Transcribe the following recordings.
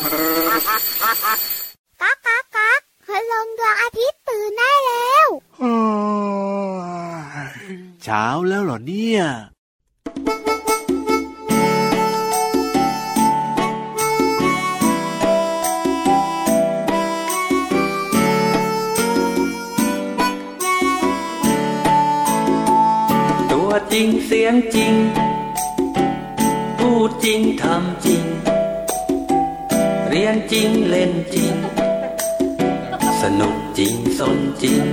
ก๊ากก๊ากก๊ากพลังดวงอาทิตย์ตื่นได้แล้วเช้าแล้วเหรอเนี่ยตัวจริงเสียงจริง พูดจริงทำจริงเรี ยนจริงเล่นจริง สนุกจริงสนจริง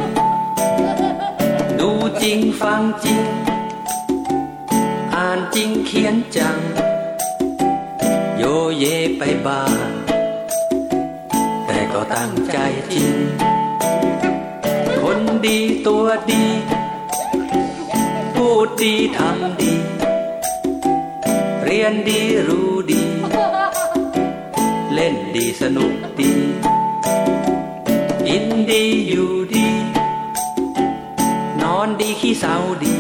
ดูจริงฟังจริง อ่านจริงเขียนจัง โยเยไปบ้างแต่ก็ตั้งใจจริง คนดีตัวดี พูดดีทำดี เรียนดีรู้ดี ล่นดีสนุกดีกินดีอยู่ดี นอนดีขี้เศร้าดี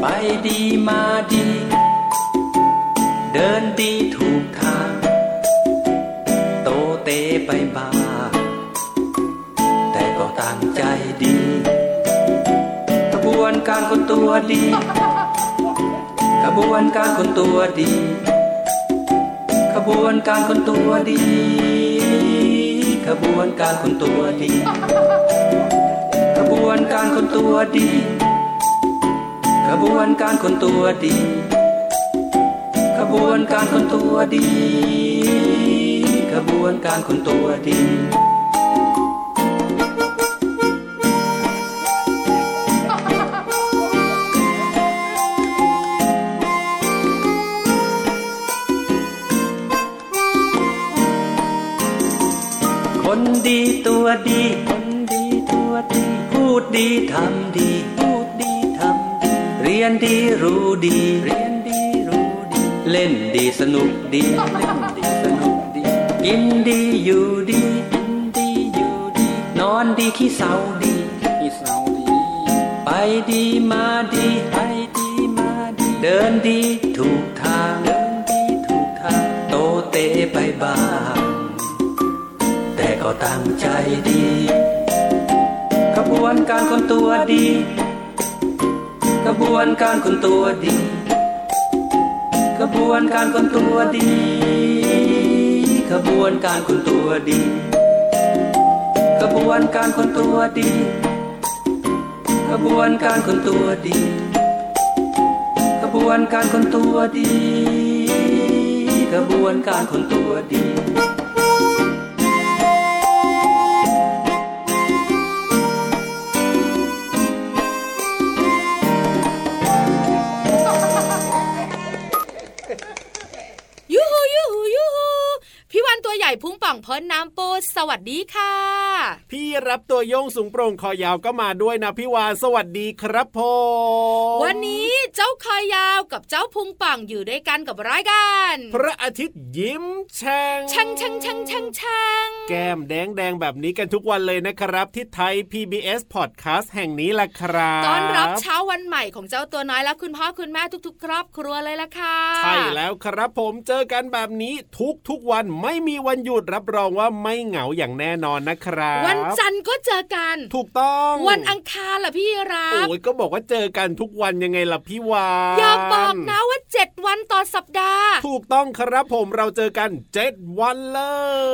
ไปดีมาดี เดินดีถูกทาง โตเตไปบ้าแต่ก็ตั้งใจดีขบวนการคนตัวดีขบวนการคนตัวดี บวนการคนตัวดี ขบวนการคนตัวดี ขบวนการคนตัวดี ขบวนการคนตัวดี ขบวนการคนตัวดี ขบวนการคนตัวดี ดีคนดีตัวดี พูดดีทำดี พูดดีทำดี เรียนดีรู้ดี เรียนดีรู้ดี เล่นดีสนุกดี เล่นดีสนุกดี กินดีอยู่ดีกินดีอยู่ดี นอนดีขี้เศร้าดีขี้เศร้าดี ไปดีมาดีไปดีมาดี เดินดีถูกทาง เดินดีถูกทาง โตเตไปบ้างแต่ ก็ตั้งใจดี ขบวนการคนตัวดี ขบวนการคนตัวดี ขบวนการคนตัวดี ขบวนการคนตัวดี ขบวนการคนตัวดี ขบวนการคนตัวดี ขบวนการคนตัวดี ขบวนการคนตัวดี พุ่งป่องพ้นน้ำปูสวัสดีค่ะ พี่รับตัวโยงสูงโปร่งคอยาวก็มาด้วยนะพี่วานสวัสดีครับผมวันนี้เจ้าคอยาวกับเจ้าพุงป่องอยู่ด้วยกันกับรายการพระอาทิตย์ยิ้มแฉ่งช่างช่างช่างช่างช่าง แก้มแดงแดงแบบนี้กันทุกวันเลยนะครับ ที่ไทย PBS Podcast แห่งนี้แหละครับต้อนรับเช้าวันใหม่ของเจ้าตัวน้อยและคุณพ่อคุณแม่ทุกๆ ครอบครัวเลยล่ะค่ะ ใช่แล้วครับผมเจอกันแบบนี้ทุกทุกๆวันไม่มีวันหยุดรับรองว่าไม่เหงาอย่างแน่นอนนะครับ วันจันทร์ก็เจอกัน ถูกต้อง วันอังคารล่ะพี่รับโอ้ยก็บอกว่าเจอกันทุกวันยังไงล่ะพี่วานอย่าบอกนะว่าเจ็ดวันต่อสัปดาห์ ถูกต้องครับผมเราเจอกันเจ็ดวันเล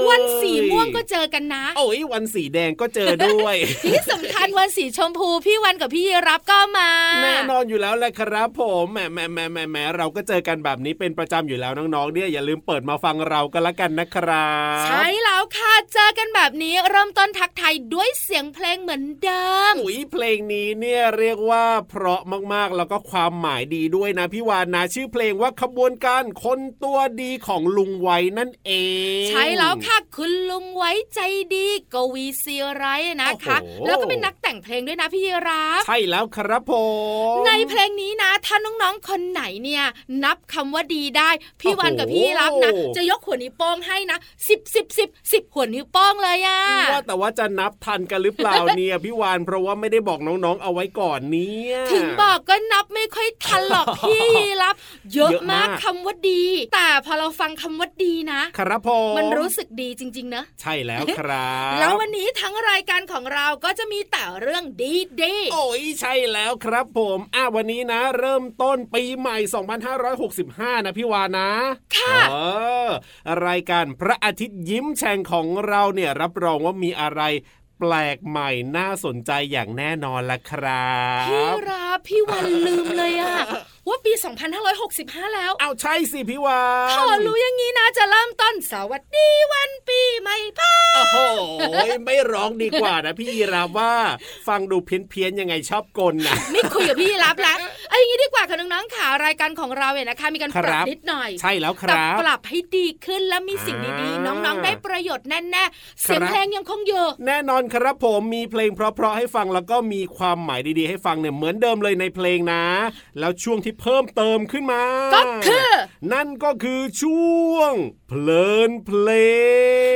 ย วันสีม่วงก็เจอกันนะ โอ้ยวันสีแดงก็เจอด้วย ที่สำคัญวันสีชมพูพี่วันกับพี่รับก็มา แน่นอนอยู่แล้วแหละครับผมแหมแหมแหมแหมแหมเราก็เจอกันแบบนี้เป็นประจำอยู่แล้วน้องๆเนี่ยอย่าลืมเปิดมาฟังเรากันละกันนะครับ ใช่แล้วค่ะเจอกันแบบนี้เริ่มต้นทักทายด้วยเสียงเพลงเหมือนเดิมอุ๋ยเพลงนี้เนี่ยเรียกว่าเพราะมากๆแล้วก็ความหมายดีด้วยนะพี่วานนะชื่อเพลงว่าขบวนการคนตัวดีของลุงไว้นั่นเอง ใช่แล้วค่ะคุณลุงไว้ใจดีกวีซีไรนะคะโอ้โหแล้วก็เป็นนักแต่งเพลงด้วยนะพี่รับใช่แล้วครับผมในเพลงนี้นะถ้าน้องๆคนไหนเนี่ย นับคำว่าดีได้ พี่วันกับพี่รับนะ จะยกหัวนิ้วโป้งให้นะสิบสิบสิบสิบหัวนิ้วโป้งเลยอะว่าแต่ว่าจะนับทันกันหรือเปล่าเนี่ยพี่วานเพราะว่าไม่ได้บอกน้องๆเอาไว้ก่อนเนี่ยถึงบอกก็นับไม่ค่อยทันหรอกพี่รับ เยอะเยอะมามากกคำว่าดี แต่พอเราฟังคำว่าดีนะครับผมมันรู้สึกดีจริงๆนะใช่แล้วครับ แล้ววันนี้ทั้งรายการของเราก็จะมีแต่เรื่องดีดีโอ้ยใช่แล้วครับผมอะวันนี้นะ เริ่มต้นปีใหม่ 2565 นะพี่วานนะค่ะเออรายการพระอาทิตย์ยิ้มแฉ่งของเราเนี่ยรับรองว่ามีอะไรแปลกใหม่น่าสนใจอย่างแน่นอนละครับ พี่รับพี่วันลืมเลยอะ ว่าปี 2565 แล้ว เอาใช่สิพี่วานถ้ารู้อย่างนี้นะจะเริ่มต้นสวัสดีวันปีใหม่พ่อโอ้โหไม่ร้องดีกว่านะพี่ยีราฟว่า ฟังดูเพี้ยนๆยังไงชอบกลนะไม่คุยกับพี่รับแล้วเอาอย่างนี้ดีกว่าค่ะน้องๆขารายการของเราเนี่ยนะคะ มีการคปรัรับบนิดหน่อย ใช่แล้วคแต่รับปรับให้ดีขึ้นและมีสิ่งดีอ่าๆน้องๆได้ประโยชน์แน่ๆเสียงครับเพลงยังคงอยู่แน่นอนครับผมมีเพลงเพราะๆให้ฟังแล้วก็มีความหมายดีๆ ให้ฟังเนี่ยเหมือนเดิมเลยในเพลงนะ แล้วช่วงที่เพิ่มเติมขึ้นมา ก็คือ นั่นก็คือช่วง เพลินเพล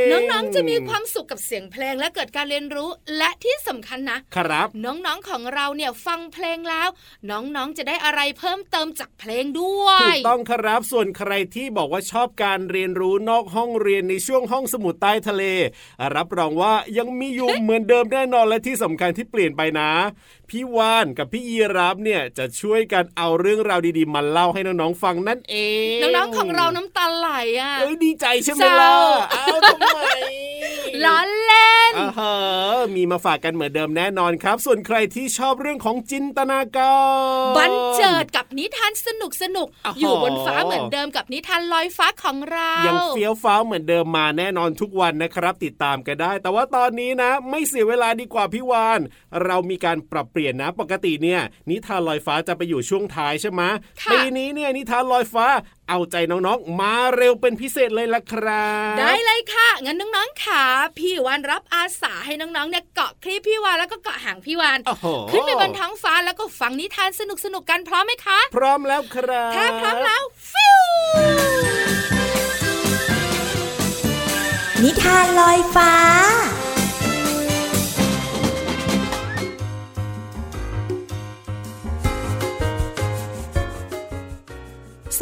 ง น้องๆจะมีความสุขกับเสียงเพลงและเกิดการเรียนรู้และที่สำคัญนะครับ น้องๆของเราเนี่ยฟังเพลงแล้ว น้องๆจะได้อะไรเพิ่มเติมจากเพลงด้วยถูกต้องครับส่วนใครที่บอกว่าชอบการเรียนรู้นอกห้องเรียนในช่วงห้องสมุดใต้ทะเล รับรองว่ายังมีอยู่เหมือนเดิมแน่นอนและที่สำคัญที่เปลี่ยนไปนะ พี่วานกับพี่ยีรับเนี่ยจะช่วยกันเอาเรื่องราวดีๆมาเล่าให้น้องๆฟังนั่นเองน้องๆของเราน้ำตาไหลอะเอ้ยดีใจใช่ไหมเศร้าล่ะอ้าวทำไมล้อเล่นอ่าฮะมีมาฝากกันเหมือนเดิมแน่นอนครับ ส่วนใครที่ชอบเรื่องของจินตนาการบันเจิดกับนิทานสนุกสนุกๆอ๋ออยู่บนฟ้าเหมือนเดิมกับนิทานลอยฟ้าของเรายังเฟี้ยวฟ้าวเหมือนเดิมมาแน่นอนทุกวันนะครับ ติดตามกันได้ แต่ว่าตอนนี้นะ ไม่เสียเวลาดีกว่าพี่วาน เรามีการปรับเปลี่ยนนะปกติเนี่ย นิทานลอยฟ้าจะไปอยู่ช่วงท้ายใช่ไหมค่ะปีนี้เนี่ยนิทานลอยฟ้าเอาใจน้องๆ มาเร็วเป็นพิเศษเลยละครับ ได้เลยค่ะ งั้นน้องๆขาพี่วานรับอาสาให้น้องๆเนี่ยเกาะคลิปพี่วานแล้วก็เกาะหางพี่วานโอ้โหขึ้นไปบนท้องฟ้าแล้วก็ฟังนิทานสนุกๆกันพร้อมไหมคะ พร้อมแล้วครับถ้าพร้อมแล้วฟิวนิทานลอยฟ้า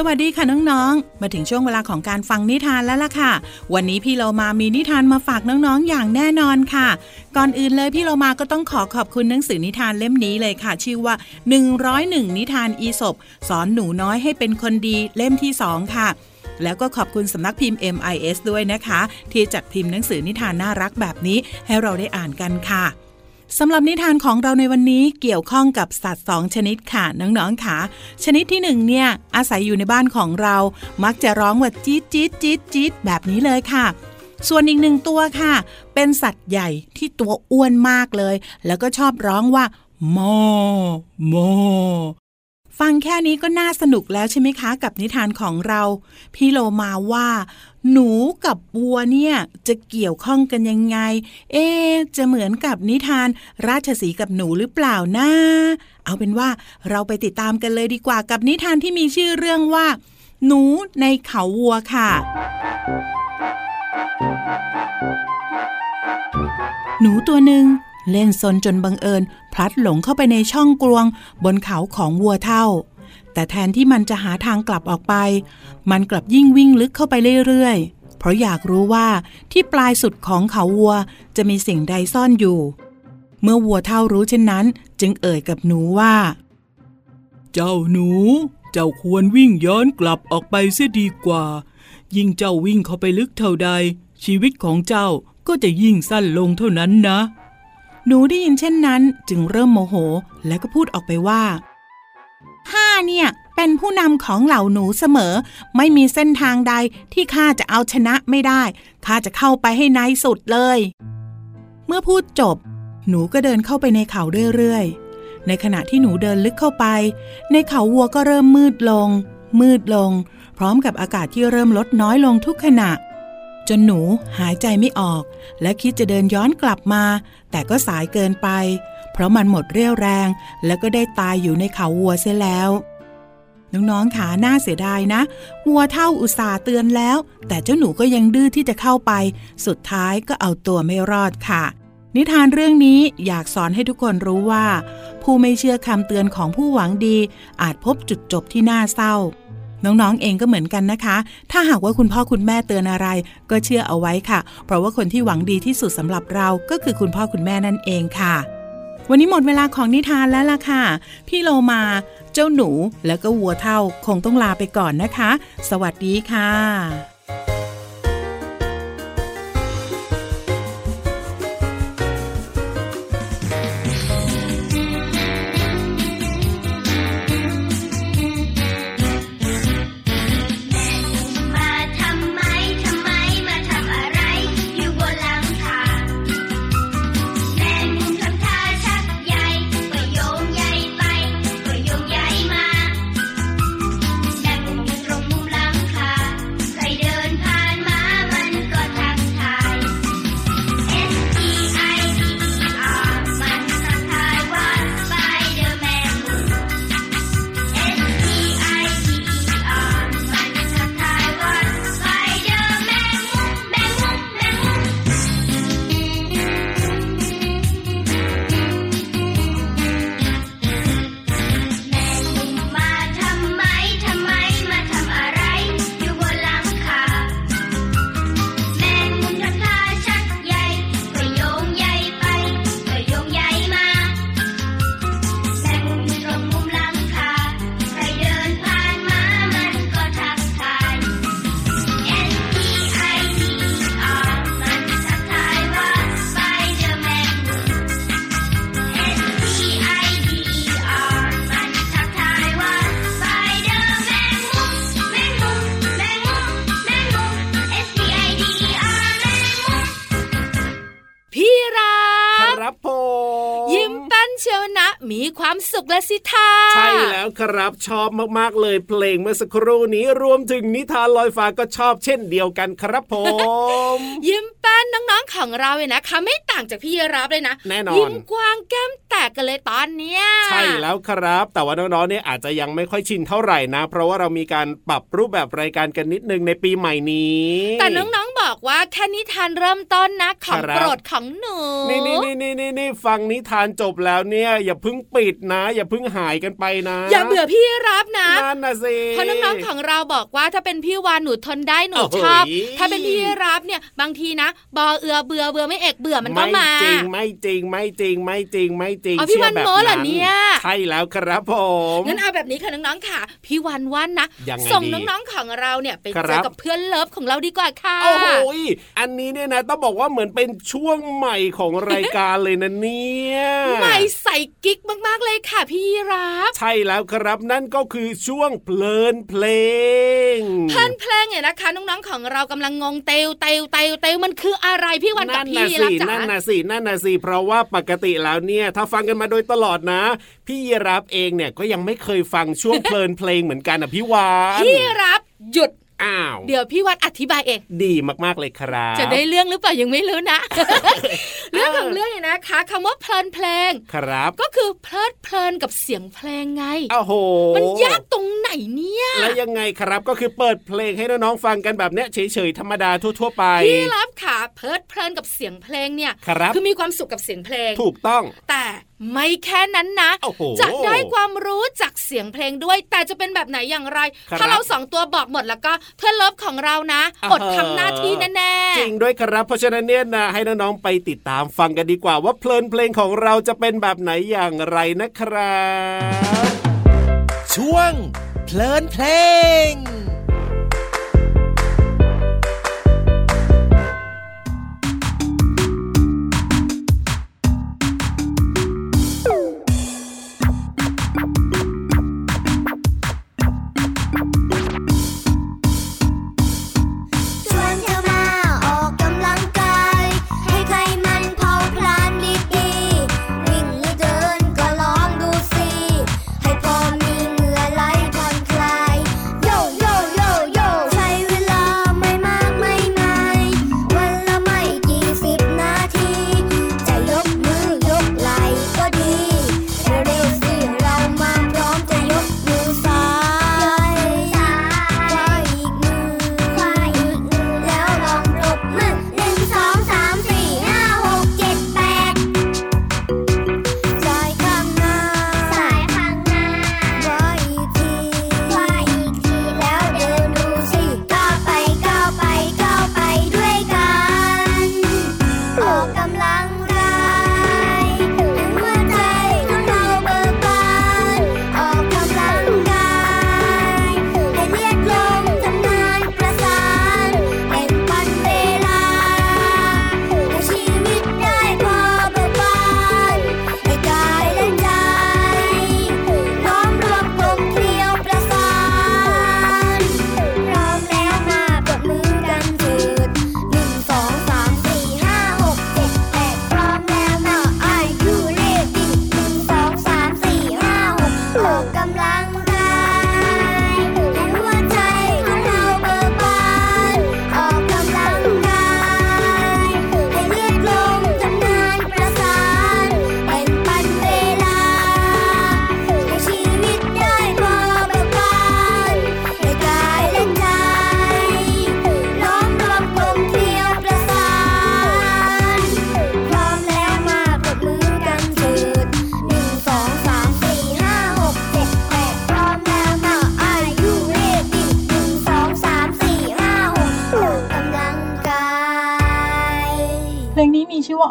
สวัสดีค่ะน้องๆ มาถึงช่วงเวลาของการฟังนิทานแล้วล่ะค่ะ วันนี้พี่เรามามีนิทานมาฝากน้องๆ อย่างแน่นอนค่ะ ก่อนอื่นเลยพี่เรามาก็ต้องขอขอบคุณหนังสือนิทานเล่มนี้เลยค่ะ ชื่อว่า 101 นิทานอีสบสอนหนูน้อยให้เป็นคนดีเล่มที่ 2 ค่ะแล้วก็ขอบคุณสำนักพิมพ์ MIS ด้วยนะคะ ที่จัดพิมพ์หนังสือนิทานน่ารักแบบนี้ให้เราได้อ่านกันค่ะ สำหรับนิทานของเราในวันนี้เกี่ยวข้องกับสัตว์สองชนิดค่ะน้องๆค่ะ ชนิดที่หนึ่งเนี่ยอาศัยอยู่ในบ้านของเรา มักจะร้องว่าจี๊ดจี๊ดจี๊ดจี๊ดแบบนี้เลยค่ะ ส่วนอีกหนึ่งตัวค่ะ เป็นสัตว์ใหญ่ที่ตัวอ้วนมากเลย แล้วก็ชอบร้องว่าโมโมฟังแค่นี้ก็น่าสนุกแล้วใช่ไหมคะ กับนิทานของเรา พี่โลมาว่า หนูกับวัวเนี่ยจะเกี่ยวข้องกันยังไง เอ๊ะจะเหมือนกับนิทาน ราชสีกับหนูหรือเปล่านะ เอาเป็นว่าเราไปติดตามกันเลยดีกว่ากับนิทานที่มีชื่อเรื่องว่า หนูในเขาวัวค่ะ หนูตัวหนึ่งเล่นซนจนบังเอิญ พลัดหลงเข้าไปในช่องกลวง บนเขาของวัวเท่า แต่แทนที่มันจะหาทางกลับออกไป มันกลับยิ่งวิ่งลึกเข้าไปเรื่อยๆ เพราะอยากรู้ว่าที่ปลายสุดของเขาวัวจะมีสิ่งใดซ่อนอยู่ เมื่อวัวเท่ารู้เช่นนั้น จึงเอ่ยกับหนูว่า เจ้าหนู เจ้าควรวิ่งย้อนกลับออกไปเสียดีกว่า ยิ่งเจ้าวิ่งเข้าไปลึกเท่าใด ชีวิตของเจ้าก็จะยิ่งสั้นลงเท่านั้นนะ หนูได้ยินเช่นนั้นจึงเริ่มโมโห และก็พูดออกไปว่า ข้าเนี่ยเป็นผู้นำของเหล่าหนูเสมอ ไม่มีเส้นทางใดที่ข้าจะเอาชนะไม่ได้ข้าจะเข้าไปให้ในสุดเลย เมื่อพูดจบ หนูก็เดินเข้าไปในเขาเรื่อยๆ ในขณะที่หนูเดินลึกเข้าไป ในเขาวัวก็เริ่มมืดลง มืดลง พร้อมกับอากาศที่เริ่มลดน้อยลงทุกขณะจจนหนูหายใจไม่ออก และคิดจะเดินย้อนกลับมา แต่ก็สายเกินไป เพราะมันหมดเรี่ยวแรง แล้วก็ได้ตายอยู่ในเขาวัวเสียแล้ว น้องๆขาน่าเสียดายนะ วัวเท่าอุตส่าห์เตือนแล้ว แต่เจ้าหนูก็ยังดื้อที่จะเข้าไป สุดท้ายก็เอาตัวไม่รอดค่ะ นิทานเรื่องนี้อยากสอนให้ทุกคนรู้ว่า ผู้ไม่เชื่อคำเตือนของผู้หวังดี อาจพบจุดจบที่น่าเศร้าน้อง ๆ เองก็เหมือนกันนะคะ ถ้าหากว่าคุณพ่อคุณแม่เตือนอะไร ก็เชื่อเอาไว้ค่ะ เพราะว่าคนที่หวังดีที่สุดสำหรับเราก็คือคุณพ่อคุณแม่นั่นเองค่ะ วันนี้หมดเวลาของนิทานแล้วล่ะค่ะ พี่โลมา เจ้าหนูแล้วก็วัวเท่าคงต้องลาไปก่อนนะคะ สวัสดีค่ะ ความสุขและสิท่าใช่แล้วครับชอบมากๆเลยเพลงเมื่อสักครู่นี้รวมถึงนิทานลอยฟ้าก็ชอบเช่นเดียวกันครับผม ยิ้มแป้นน้องๆของเราเนี่ยนะคะไม่ต่างจากพี่รับเลยนะแน่นอนยิ้มกว้างแก้มแตกกันเลยตอนเนี้ยใช่แล้วครับ แต่ว่าน้องๆเนี่ยอาจจะยังไม่ค่อยชินเท่าไหร่นะ เพราะว่าเรามีการปรับรูปแบบรายการกันนิดนึงในปีใหม่นี้ แต่น้องๆบอกว่าแค่นิทานเริ่มต้นนะของครับโปรดของหนูนี่นี่นี่นี่นี่นี่ฟังนิทานจบแล้วเนี่ย อย่าเพิ่งปิดนะ อย่าเพิ่งหายกันไปนะ อย่าเบื่อพี่รับนะนั่นนะสิเพราะน้องๆของเราบอกว่าถ้าเป็นพี่วานหนูทนได้หนูโอ้โหชอบ ถ้าเป็นพี่รับเนี่ยบางทีนะบอเอือเบื่อเบื่อไม่เอกเบื่อมันก็มาไจริงไม่จริงไม่จริงไม่จริงไม่จริงอ๋อพี่เชื่วันแบบโม้เหรอเนี่ยใช่แล้วครับผมงั้นเอาแบบนี้ค่ะน้องๆค่ะ พี่วันวันนะยังไงส่งดีน้องๆของเราเนี่ยไปครัเจอบกับเพื่อนเลิฟของเราดีกว่าค่ะโอ้โหยอันนี้เนี่ยนะต้องบอกว่าเหมือนเป็นช่วงใหม่ของรายการเลยนะเนี่ยใหม่ใส่กิ๊กมากๆเลยค่ะพี่รับ ใช่แล้วครับนั่นก็คือช่วงเพลินเพลง เพื่อนเพลงเนี่ยนะคะน้องๆของเรากำลังงงเตวเตวเตวเตวมันคืออะไรพี่วันกับนั่นพี่นะรัสิบจ๋านั่นนะสินั่นนะสิเพราะว่าปกติแล้วเนี่ย ถ้าฟังกันมาโดยตลอดนะ พี่ยีรับเองเนี่ยก็ยังไม่เคยฟังช่วงเพลินเพลงเหมือนกันอะพี่วานพี่รับหยุด อ้าว เดี๋ยวพี่วันอธิบายเองดีมากๆเลยครับ จะได้เรื่องหรือเปล่ายังไม่รู้นะ เรื่องของเรื่องเนี่ยนะคะคำว่าเพลินเพลงครับ ก็คือเพลิดเพลินกับเสียงเพลงไงโอ้โหมันยากตรง ไหนเนี่ยแล้วยังไงครับก็คือเปิดเพลงให้น้องๆฟังกันแบบเนี้ยเฉยๆธรรมดาทั่วๆไปพี่รับค่ะเพลิดเพลินกับเสียงเพลงเนี่ยครับอมีความสุขกับเสียงเพลง ถูกต้อง แต่ไม่แค่นั้นนะโอ้โหจะได้ความรู้จากเสียงเพลงด้วย แต่จะเป็นแบบไหนอย่างไรครับถ้าเราสองตัวบอกหมดแล้วก็เพื่อนเลิฟของเรานะอ่าอดทำหน้าที่แน่ๆจริงด้วยครับ เพราะฉะนั้นเนี่ยนะให้น้องๆไปติดตามฟังกันดีกว่า ว่าเพลินเพลงของเราจะเป็นแบบไหนอย่างไรนะครับ ช่วง เพลินเพลง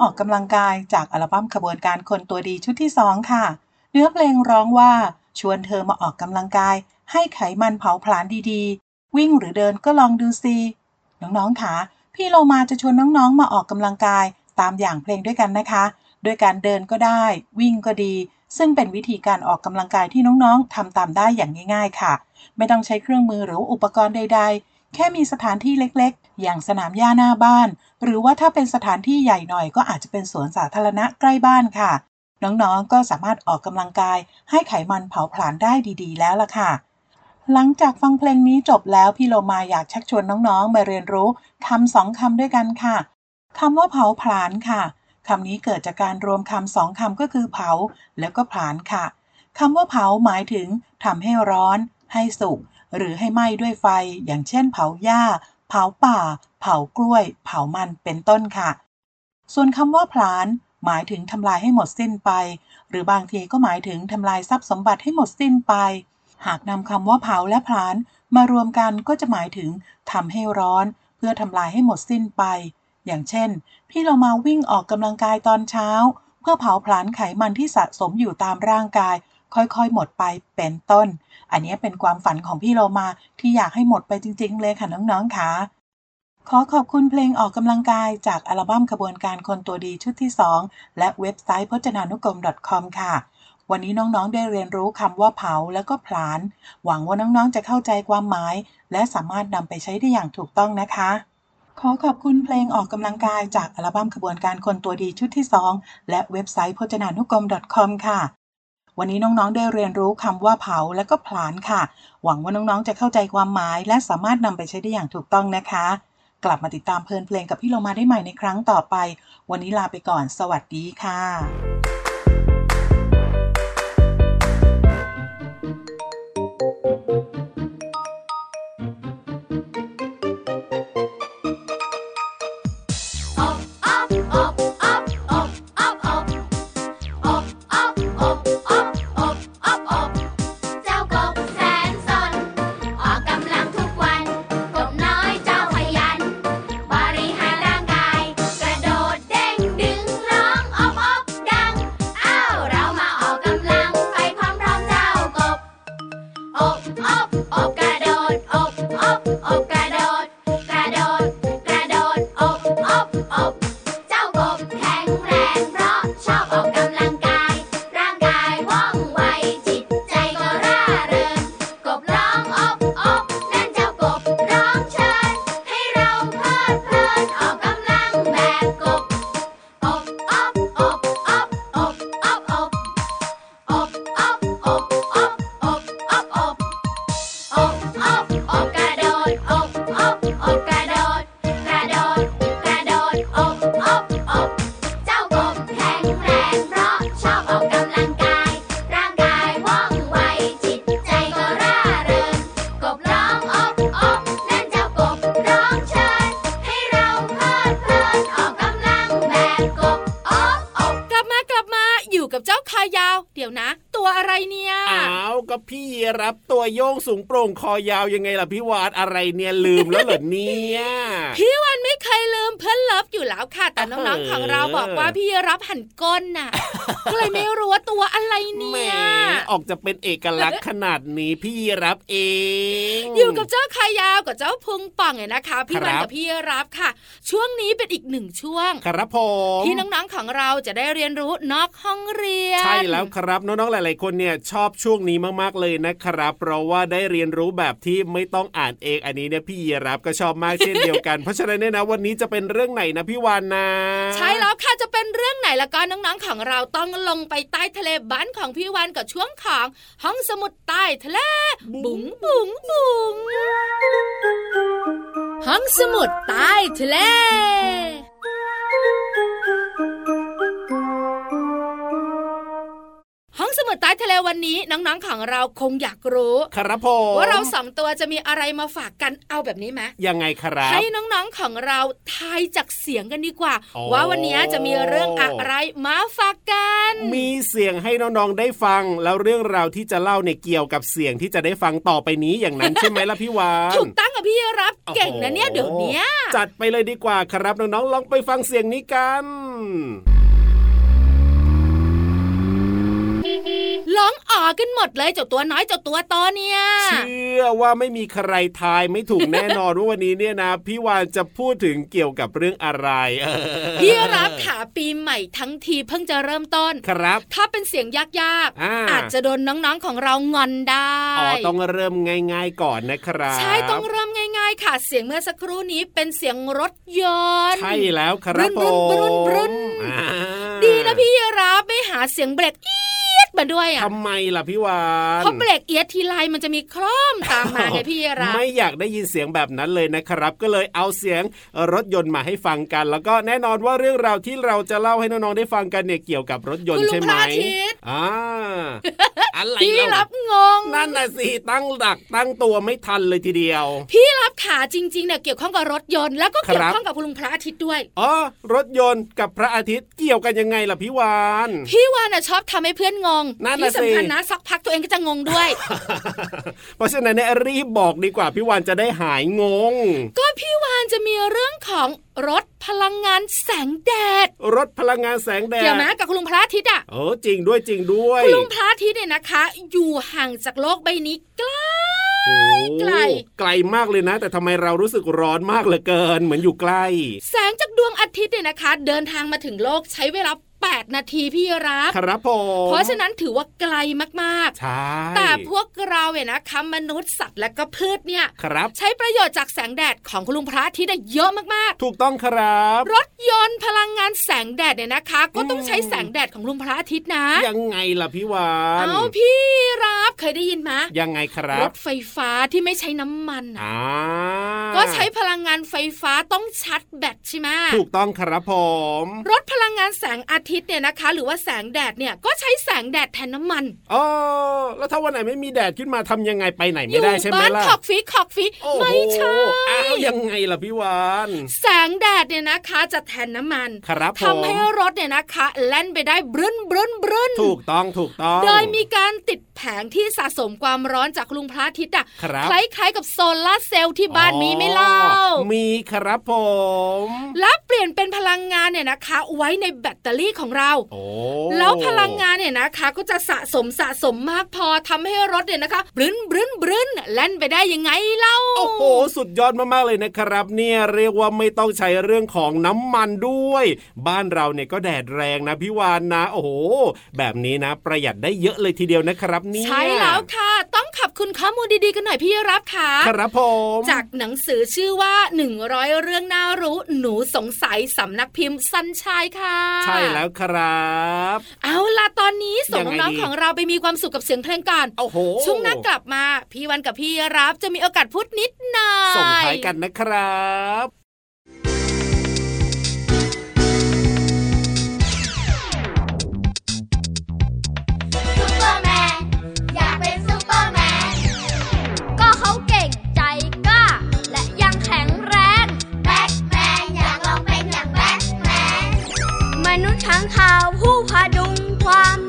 ออกกำลังกายจากอัลบั้มขบวนการคนตัวดีชุดที่สองค่ะ เนื้อเพลงร้องว่า ชวนเธอมาออกกำลังกาย ให้ไขมันเผาผลาญดีๆ วิ่งหรือเดินก็ลองดูสิน้องๆค่ะพี่โลมาจะชวนน้องๆ มาออกกำลังกายตามอย่างเพลงด้วยกันนะคะด้วยการเดินก็ได้ วิ่งก็ดี ซึ่งเป็นวิธีการออกกำลังกายที่น้องๆทำตามได้อย่างง่าย ๆ ค่ะ ไม่ต้องใช้เครื่องมือหรืออุปกรณ์ใดๆ แค่มีสถานที่เล็กๆ อย่างสนามหญ้าหน้าบ้าน หรือว่าถ้าเป็นสถานที่ใหญ่หน่อยก็อาจจะเป็นสวนสาธารณะใกล้บ้านค่ะ น้องๆ ก็สามารถออกกำลังกาย ให้ไขมันเผาผลาญได้ดีๆ แล้วล่ะค่ะ หลังจากฟังเพลงนี้จบแล้วพี่โลมาอยากชักชวนน้องๆ มาเรียนรู้คำสองคำด้วยกันค่ะคำว่าเผาผลาญค่ะคำนี้เกิดจากการรวมคำสองคำก็คือเผา แล้วก็ผลาญค่ะคำว่าเผาหมายถึงทำให้ร้อน ให้สุก หรือให้ไหม้ด้วยไฟ อย่างเช่นเผาหญ้า เผาป่า เผากล้วย เผามันเป็นต้นค่ะ ส่วนคำว่าผลาญหมายถึงทำลายให้หมดสิ้นไป หรือบางทีก็หมายถึงทำลายทรัพย์สมบัติให้หมดสิ้นไป หากนำคำว่าเผาและผลาญมารวมกันก็จะหมายถึงทำให้ร้อน เพื่อทำลายให้หมดสิ้นไป อย่างเช่น พี่เรามาวิ่งออกกำลังกายตอนเช้า เพื่อเผาผลาญไขมันที่สะสมอยู่ตามร่างกาย ค่อยๆ หมดไปเป็นต้น อันนี้เป็นความฝันของพี่โลมาที่อยากให้หมดไปจริง ๆ เลยค่ะน้องๆค่ะขอขอบคุณเพลงออกกำลังกายจากอัลบั้มขบวนการคนตัวดีชุดที่ 2 และเว็บไซต์พจนานุกรม .com ค่ะ วันนี้น้องๆได้เรียนรู้คำว่าเผาแล้วก็ผลาญหวังว่าน้องๆจะเข้าใจความหมาย และสามารถนำไปใช้ได้อย่างถูกต้องนะคะ ขอขอบคุณเพลงออกกำลังกายจากอัลบั้มขบวนการคนตัวดีชุดที่ 2 และเว็บไซต์พจนานุกรม .com ค่ะ วันนี้น้องๆได้เรียนรู้คำว่าเผาและก็ผลาญค่ะ หวังว่าน้องๆจะเข้าใจความหมาย และสามารถนำไปใช้ได้อย่างถูกต้องนะคะ กลับมาติดตามเพลินเพลงกับพี่โลมาได้ใหม่ในครั้งต่อไป วันนี้ลาไปก่อน สวัสดีค่ะ งสูงโปร่งคอยาวยังไงล่ะพี่วานอะไรเนี่ยลืมแล้วเหรอเนี่ยพี่วันไม่เคยลืมเพื่อนเลิฟอยู่แล้วค่ะ แต่เออน้องๆของเราบอกว่าพี่รับหันก้นน่ะก็เลยไม่รู้ว่าตัวอะไรแหมเนี่ยออกจะเป็นเอกลักษณ์ขนาดนี้พี่รับเอง อยู่กับเจ้าคายาวกับเจ้าพุงป่องเนี่ยนะคะ พี่วันครับกับพี่รับค่ะ ช่วงนี้เป็นอีกหนึ่งช่วงครับผมที่น้องๆของเราจะได้เรียนรู้นอกห้องเรียน ใช่แล้วครับน้องๆหลาย ๆ คนเนี่ยชอบช่วงนี้มากๆเลยนะครับ เพราะว่าได้เรียนรู้แบบที่ไม่ต้องอ่านเองอันนี้เนี่ยพี่รับก็ชอบมากเช่นเดียวกัน เพราะฉะนั้นเนี่ยนะวันนี้จะเป็นเรื่องไหนนะพี่วานนะ ใช่แล้วค่ะจะเป็นเรื่องไหนแล้วก็น้องๆของเราต้องลงไปใต้ทะเลบ้านของพี่วันกับช่วงของห้องสมุดใต้ทะเลบุ๋งบุ๋งบุ๋งห้องสมุดใต้ทะเล องสมุดใต้ทะเลวันนี้น้องๆของเราคงอยากรู้ ครับผมว่าเราสองตัวจะมีอะไรมาฝากกันเอาแบบนี้ไหมยังไงครับให้น้องๆของเราทายจากเสียงกันดีกว่าอ๋อว่าวันนี้จะมีเรื่องอะไรมาฝากกัน มีเสียงให้น้องๆได้ฟัง แล้วเรื่องราวที่จะเล่าเนี่ยเกี่ยวกับเสียงที่จะได้ฟังต่อไปนี้อย่างนั้นใช่ไหมล่ะพี่วานถูกตั้งกับพี่รับโอ้โหเก่งนะเนี่ยเดี๋ยวเนี้ยจัดไปเลยดีกว่าครับน้องๆลองไปฟังเสียงนี้กัน ร้องอ๋อกันหมดเลยเจ้าตัวน้อยเจ้าตัวโตเนี่ยเชื่อว่าไม่มีใครทายไม่ถูกแน่นอนว่าวันนี้เนี่ยนะพี่วานจะพูดถึงเกี่ยวกับเรื่องอะไรเออพี่รับขาปีใหม่ทั้งทีเพิ่งจะเริ่มต้นครับ ถ้าเป็นเสียงยากอ่าๆอาจจะโดนน้องๆของเรางอนได้อ๋อต้องเริ่มง่าย ๆก่อนนะครับใช่ต้องเริ่มง่าย ๆ ค่ะ เสียงเมื่อสักครู่นี้เป็นเสียงรถยนต์ใช่แล้วครับผบรุนบรุนบรุนมอ่าดีนะพี่รับไม่หาเสียงเบรกเอียด มาด้วยอะทำไมล่ะพี่วานเพราะเบรกเอียดทีไรมันจะมีคล่อมตามมาไงพี่รับไม่อยากได้ยินเสียงแบบนั้นเลยนะครับ ก็เลยเอาเสียงรถยนต์มาให้ฟังกัน แล้วก็แน่นอนว่าเรื่องราวที่เราจะเล่าให้น้องๆได้ฟังกันเนี่ยเกี่ยวกับรถยนต์คุณลุงใช่ไหมพระอาทิตย์ อ่าอะไรพี่เล่ารับงงนั่นน่ะสิตั้งดักตั้งตัวไม่ทันเลยทีเดียว พี่รับขาจริงๆเนี่ยเกี่ยวข้องกับรถยนต์แล้วก็เกี่ยครัวบข้องกับคุณลุงพระอาทิตย์ด้วยอ๋อรถยนต์กับพระอาทิตย์เกี่ยวกันยังไงล่ะพี่วานพี่วานน่ะชอบทำให้เพื่อนงงนั่นน่ะที่สำคัญสินะสักพักตัวเองก็จะงงด้วย เพราะฉะนั้นเนี่ยรีบบอกดีกว่าพี่วานจะได้หายงง ก็พี่วานจะมีเรื่องของ รถพลังงานแสงแดด รถพลังงานแสงแดดเกี่ยวไหมกับคุณลุงพระอาทิตย์อะเออจริงด้วยจริงด้วยคุณลุงพระอาทิตย์เนี่ยนะคะ อยู่ห่างจากโลกใบนี้ไกลโอ้ไกลไกลมากเลยนะ แต่ทำไมเรารู้สึกร้อนมากเหลือเกิน เหมือนอยู่ใกล้ แสงจากดวงอาทิตย์เนี่ยนะคะ เดินทางมาถึงโลกใช้เวลา 8 นาทีพี่รับ ครับผมเพราะฉะนั้นถือว่าไกลมากใช่ๆแต่พวกเราเนี่ยนะคะมนุษย์สัตว์และก็พืชเนี่ยครับใช้ประโยชน์จากแสงแดดของคุณลุงพระอาทิตย์ได้เยอะมากถูกต้องครับๆรถยนต์พลังงานแสงแดดเนี่ยนะคะ ก็ต้องใช้แสงแดดของลุงพระอาทิตย์นะ ยังไงล่ะพี่วานเอาพี่รับเคยได้ยินไหมยังไงครัรบถไฟฟ้าที่ไม่ใช้น้ำมันน่ะอ่าก็ใช้พลังงานไฟฟ้าต้องชาร์จแบตใช่ไหมถูกต้องครับผม รถพลังงานแสงอาทิตย์เนี่ยนะคะ หรือว่าแสงแดดเนี่ยก็ใช้แสงแดดแทนน้ำมันอ๋อแล้วถ้าวันไหนไม่มีแดดขึ้นมาทำยังไงไปไหนอไม่ยู่ได้ใช่ไหมบ้านล่ะขอกฟีขอกฟีโอ้โหไม่ใช่อ้าวยังไงล่ะพี่วานแสงแดดเนี่ยนะคะจะแทนน้ำมันครับผมทำให้รถเนี่ยนะคะแล่นไปได้บรึ้นบรึ้นบรึ้นถูกต้องถูกต้อง โดยมีการติด แผงที่สะสมความร้อนจากคุณลุงพระอาทิตย์อะครับคล้ายๆกับโซลาร์เซลล์ที่บ้านมีไหม่เล่าอ๋อมีครับผม แล้วเปลี่ยนเป็นพลังงานเนี่ยนะคะ ไว้ในแบตเตอรี่ของเราโอ้แล้วพลังงานเนี่ยนะคะ ก็จะสะสมสะสมมากพอทำให้รถเนี่ยนะคะบรึ้นบรึ้นบรึ้นแล่นไปได้ยังไงเล่าโอ้โหสุดยอดมากๆเลยนะครับ เนี่ยเรียกว่าไม่ต้องใช้เรื่องของน้ำมันด้วย บ้านเราเนี่ยก็แดดแรงนะพี่วานนะ โอ้โหแบบนี้นะ ประหยัดได้เยอะเลยทีเดียวนะครับเนี่ย ใช่แล้วค่ะ ต้องขอบคุณข้อมูลดีๆกันหน่อยพี่รับค่ะครับผมจากหนังสือชื่อว่า 100 เรื่องน่ารู้หนูสงสัยสำนักพิมพ์สัญชัยค่ะ ใช่แล้วครับ เอาล่ะตอนนี้ส่งยังไงน้องดีๆของเราไปมีความสุขกับเสียงเพลงกันโอ้โหช่วงหน้ากลับมา พี่วันกับพี่รับจะมีโอกาสพูดนิดหน่อยส่งท้ายกันนะครับ มนุษย์ช้างขาวผู้พาดุงความ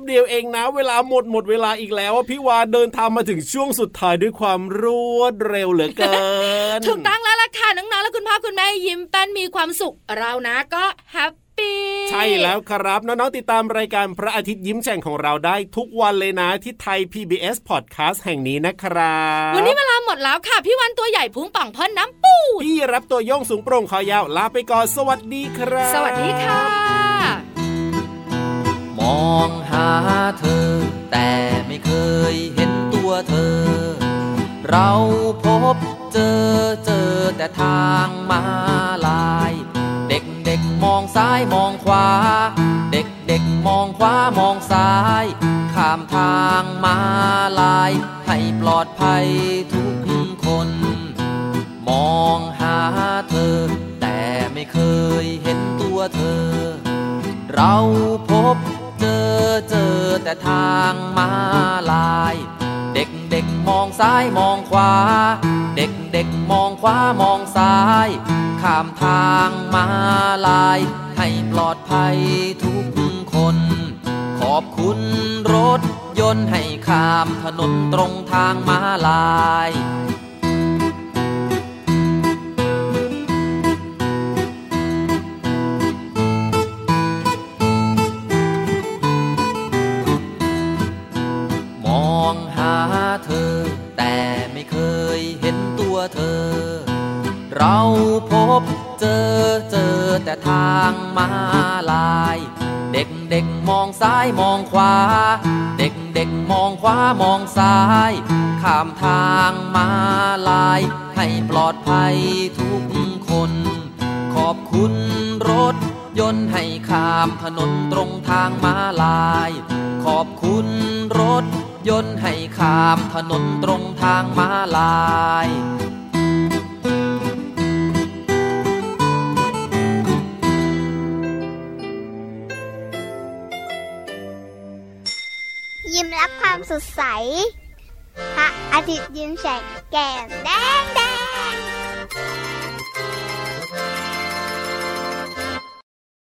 บเดียวเองนะ เวลาหมดหมดเวลาอีกแล้วว่าพี่วานเดินทางมาถึงช่วงสุดท้ายด้วยความรวดเร็วเหลือเกิน ถูกต้องแล้วล่ะค่ะน้องๆและคุณพ่อคุณแม่ยิ้มแป้นมีความสุขเรานะก็แฮปปี้ใช่แล้วครับน้องๆติดตามรายการพระอาทิตย์ยิ้มแฉ่งของเราได้ทุกวันเลยนะที่ไทย PBS Podcast แห่งนี้นะครับ วันนี้เวลาหมดแล้วค่ะ พี่วันตัวใหญ่พุงป่องพ่นน้ำปูพี่รับตัวโยงสูงโปร่งคอยาวลาไปก่อนสวัสดีครับ สวัสดีค่ะ มองหาเธอ แต่ไม่เคยเห็นตัวเธอ เราพบเจอเจอแต่ทางมาลาย เด็กเด็กมองซ้ายมองขวา เด็กเด็กมองขวามองซ้าย ข้ามทางมาลาย ให้ปลอดภัยทุกคน มองหาเธอ แต่ไม่เคยเห็นตัวเธอ เราพบ แต่ทางมาลาย เด็กเด็กมองซ้ายมองขวา เด็กเด็กมองขวามองซ้าย ข้ามทางมาลาย ให้ปลอดภัยทุกคน ขอบคุณรถยนต์ให้ข้ามถนนตรงทางมาลาย เธอ แต่ไม่เคยเห็นตัวเธอ เราพบเจอเจอแต่ทางมาลาย เด็กเด็กมองซ้ายมองขวา เด็กเด็กมองขวามองซ้าย ข้ามทางมาลาย ให้ปลอดภัยทุกคน ขอบคุณรถยนต์ให้ข้ามถนนตรงทางมาลาย ขอบคุณรถ ยนต์ให้ข้ามถนนตรงทางมาลายยิ้มรับความสดใส พระอาทิตย์ยิ้มแฉกแก้มแดงแด